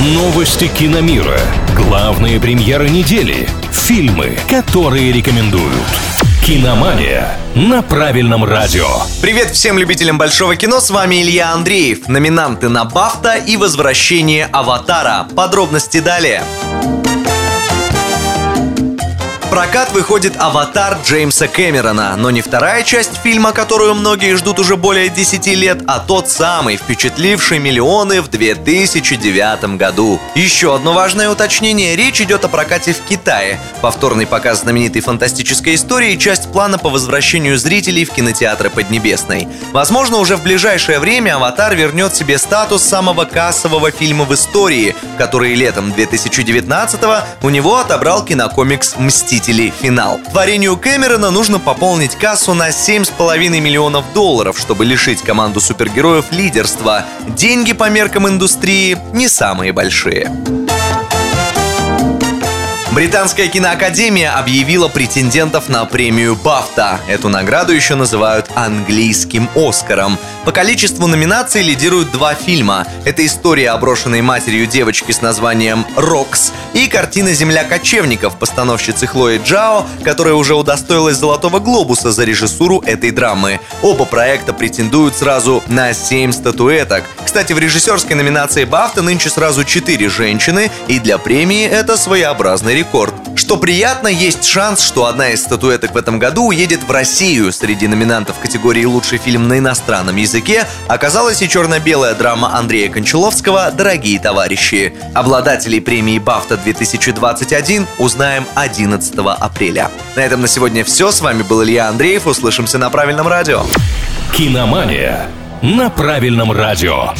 Новости киномира. Главные премьеры недели. Фильмы, которые рекомендуют. Киномания на правильном радио. Привет всем любителям большого кино, с вами Илья Андреев. Номинанты на Бафта и возвращение Аватара. Подробности далее прокат выходит «Аватар» Джеймса Кэмерона, но не вторая часть фильма, которую многие ждут уже более 10 лет, а тот самый, впечатливший миллионы в 2009 году. Еще одно важное уточнение – речь идет о прокате в Китае. Повторный показ знаменитой фантастической истории – часть плана по возвращению зрителей в кинотеатры Поднебесной. Возможно, уже в ближайшее время «Аватар» вернет себе статус самого кассового фильма в истории, который летом 2019 у него отобрал кинокомикс «Мститель» «Мстители. Финал». Творению Кэмерона нужно пополнить кассу на 7,5 миллионов долларов, чтобы лишить команду супергероев лидерства. Деньги по меркам индустрии не самые большие. Британская киноакадемия объявила претендентов на премию Бафта. Эту награду еще называют английским Оскаром. По количеству номинаций лидируют два фильма. Это история о брошенной матерью девочки с названием «Рокс» и картина «Земля кочевников» постановщицы Хлои Джао, которая уже удостоилась «Золотого глобуса» за режиссуру этой драмы. Оба проекта претендуют сразу на 7 статуэток. Кстати, в режиссерской номинации Бафта нынче сразу 4 женщины, и для премии это своеобразный рекорд рекорд. Что приятно, есть шанс, что одна из статуэток в этом году уедет в Россию. Среди номинантов категории «Лучший фильм на иностранном языке» оказалась и черно-белая драма Андрея Кончаловского «Дорогие товарищи». Обладателей премии «Бафта 2021» узнаем 11 апреля. На этом на сегодня все. С вами был Илья Андреев. Услышимся на правильном радио. Киномания на правильном радио.